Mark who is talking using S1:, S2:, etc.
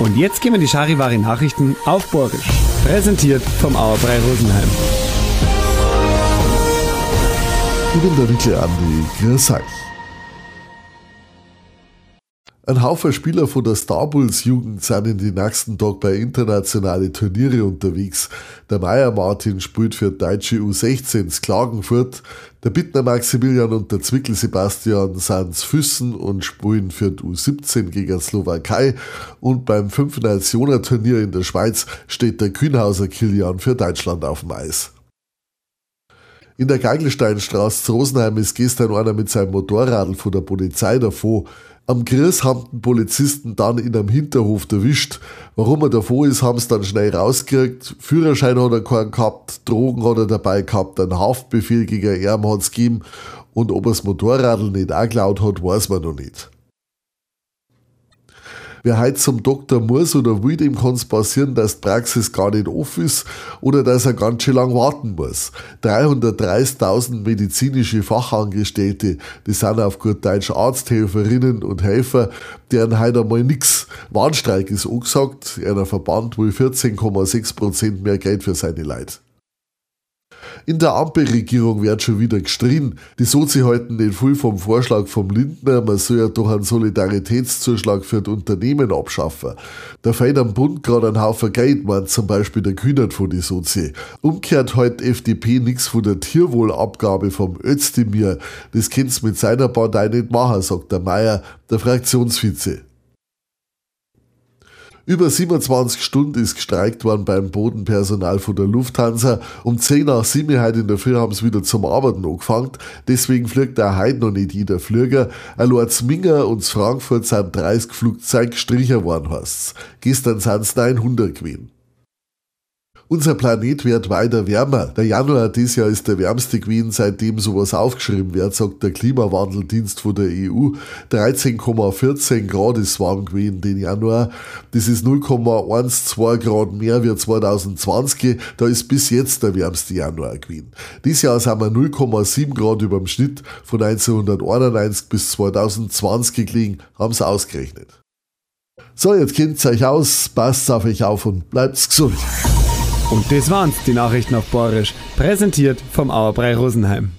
S1: Und jetzt gehen wir die Charivari Nachrichten auf Borgisch. Präsentiert vom Auerbrei Rosenheim.
S2: Ich bin der Wickel Andi. Grüß euch. Ein Haufen Spieler von der Star Bulls Jugend sind in den nächsten Tagen bei internationalen Turniere unterwegs. Der Meier Martin spielt für deutsche U16 Klagenfurt, der Bittner Maximilian und der Zwickel Sebastian sind Füssen und spielen für die U17 gegen Slowakei und beim Fünf Nationer Turnier in der Schweiz steht der Kühnhauser Kilian für Deutschland auf dem Eis. In der Geigelsteinstraße zu Rosenheim ist gestern einer mit seinem Motorradl von der Polizei davor. Am Gris haben den Polizisten dann in einem Hinterhof erwischt. Warum er davor ist, haben sie dann schnell rausgekriegt. Führerschein hat er keinen gehabt, Drogen hat er dabei gehabt, einen Haftbefehl gegen ihn hat es gegeben. Und ob er das Motorradl nicht auch geklaut hat, weiß man noch nicht. Wer heute zum Doktor muss oder will, dem kann es passieren, dass die Praxis gar nicht offen ist oder dass er ganz schön lang warten muss. 330.000 medizinische Fachangestellte, die sind auf gut Deutsch Arzthelferinnen und Helfer, deren heute einmal nix. Warnstreik ist angesagt, einer Verband will 14,6% mehr Geld für seine Leute. In der Ampelregierung wird schon wieder gestrien. Die Sozi halten den viel vom Vorschlag vom Lindner, man soll ja doch einen Solidaritätszuschlag für die Unternehmen abschaffen. Da fehlt am Bund gerade ein Haufen Geld, meint zum Beispiel der Kühnert von die Sozi. Umkehrt halt FDP nichts von der Tierwohlabgabe vom Özdemir. Das kann's mit seiner Partei nicht machen, sagt der Meier, der Fraktionsvize. Über 27 Stunden ist gestreikt worden beim Bodenpersonal von der Lufthansa. Um 10 nach 7 heute in der Früh haben sie wieder zum Arbeiten angefangen. Deswegen fliegt auch heute noch nicht jeder Flieger. Allein Minger und Frankfurt sind 30 Flugzeuge gestrichen worden, heißt's. Gestern sind es 900 gewesen. Unser Planet wird weiter wärmer. Der Januar dieses Jahr ist der wärmste gewesen, seitdem sowas aufgeschrieben wird, sagt der Klimawandeldienst von der EU. 13,14 Grad ist warm gewesen den Januar. Das ist 0,12 Grad mehr wie 2020. Da ist bis jetzt der wärmste Januar gewesen. Dieses Jahr sind wir 0,7 Grad über dem Schnitt von 1991 bis 2020 gelegen, haben sie ausgerechnet. So, jetzt kennt euch aus, passt auf euch auf und bleibt gesund.
S1: Und das waren's, die Nachrichten auf Borisch. Präsentiert vom Auerbrei Rosenheim.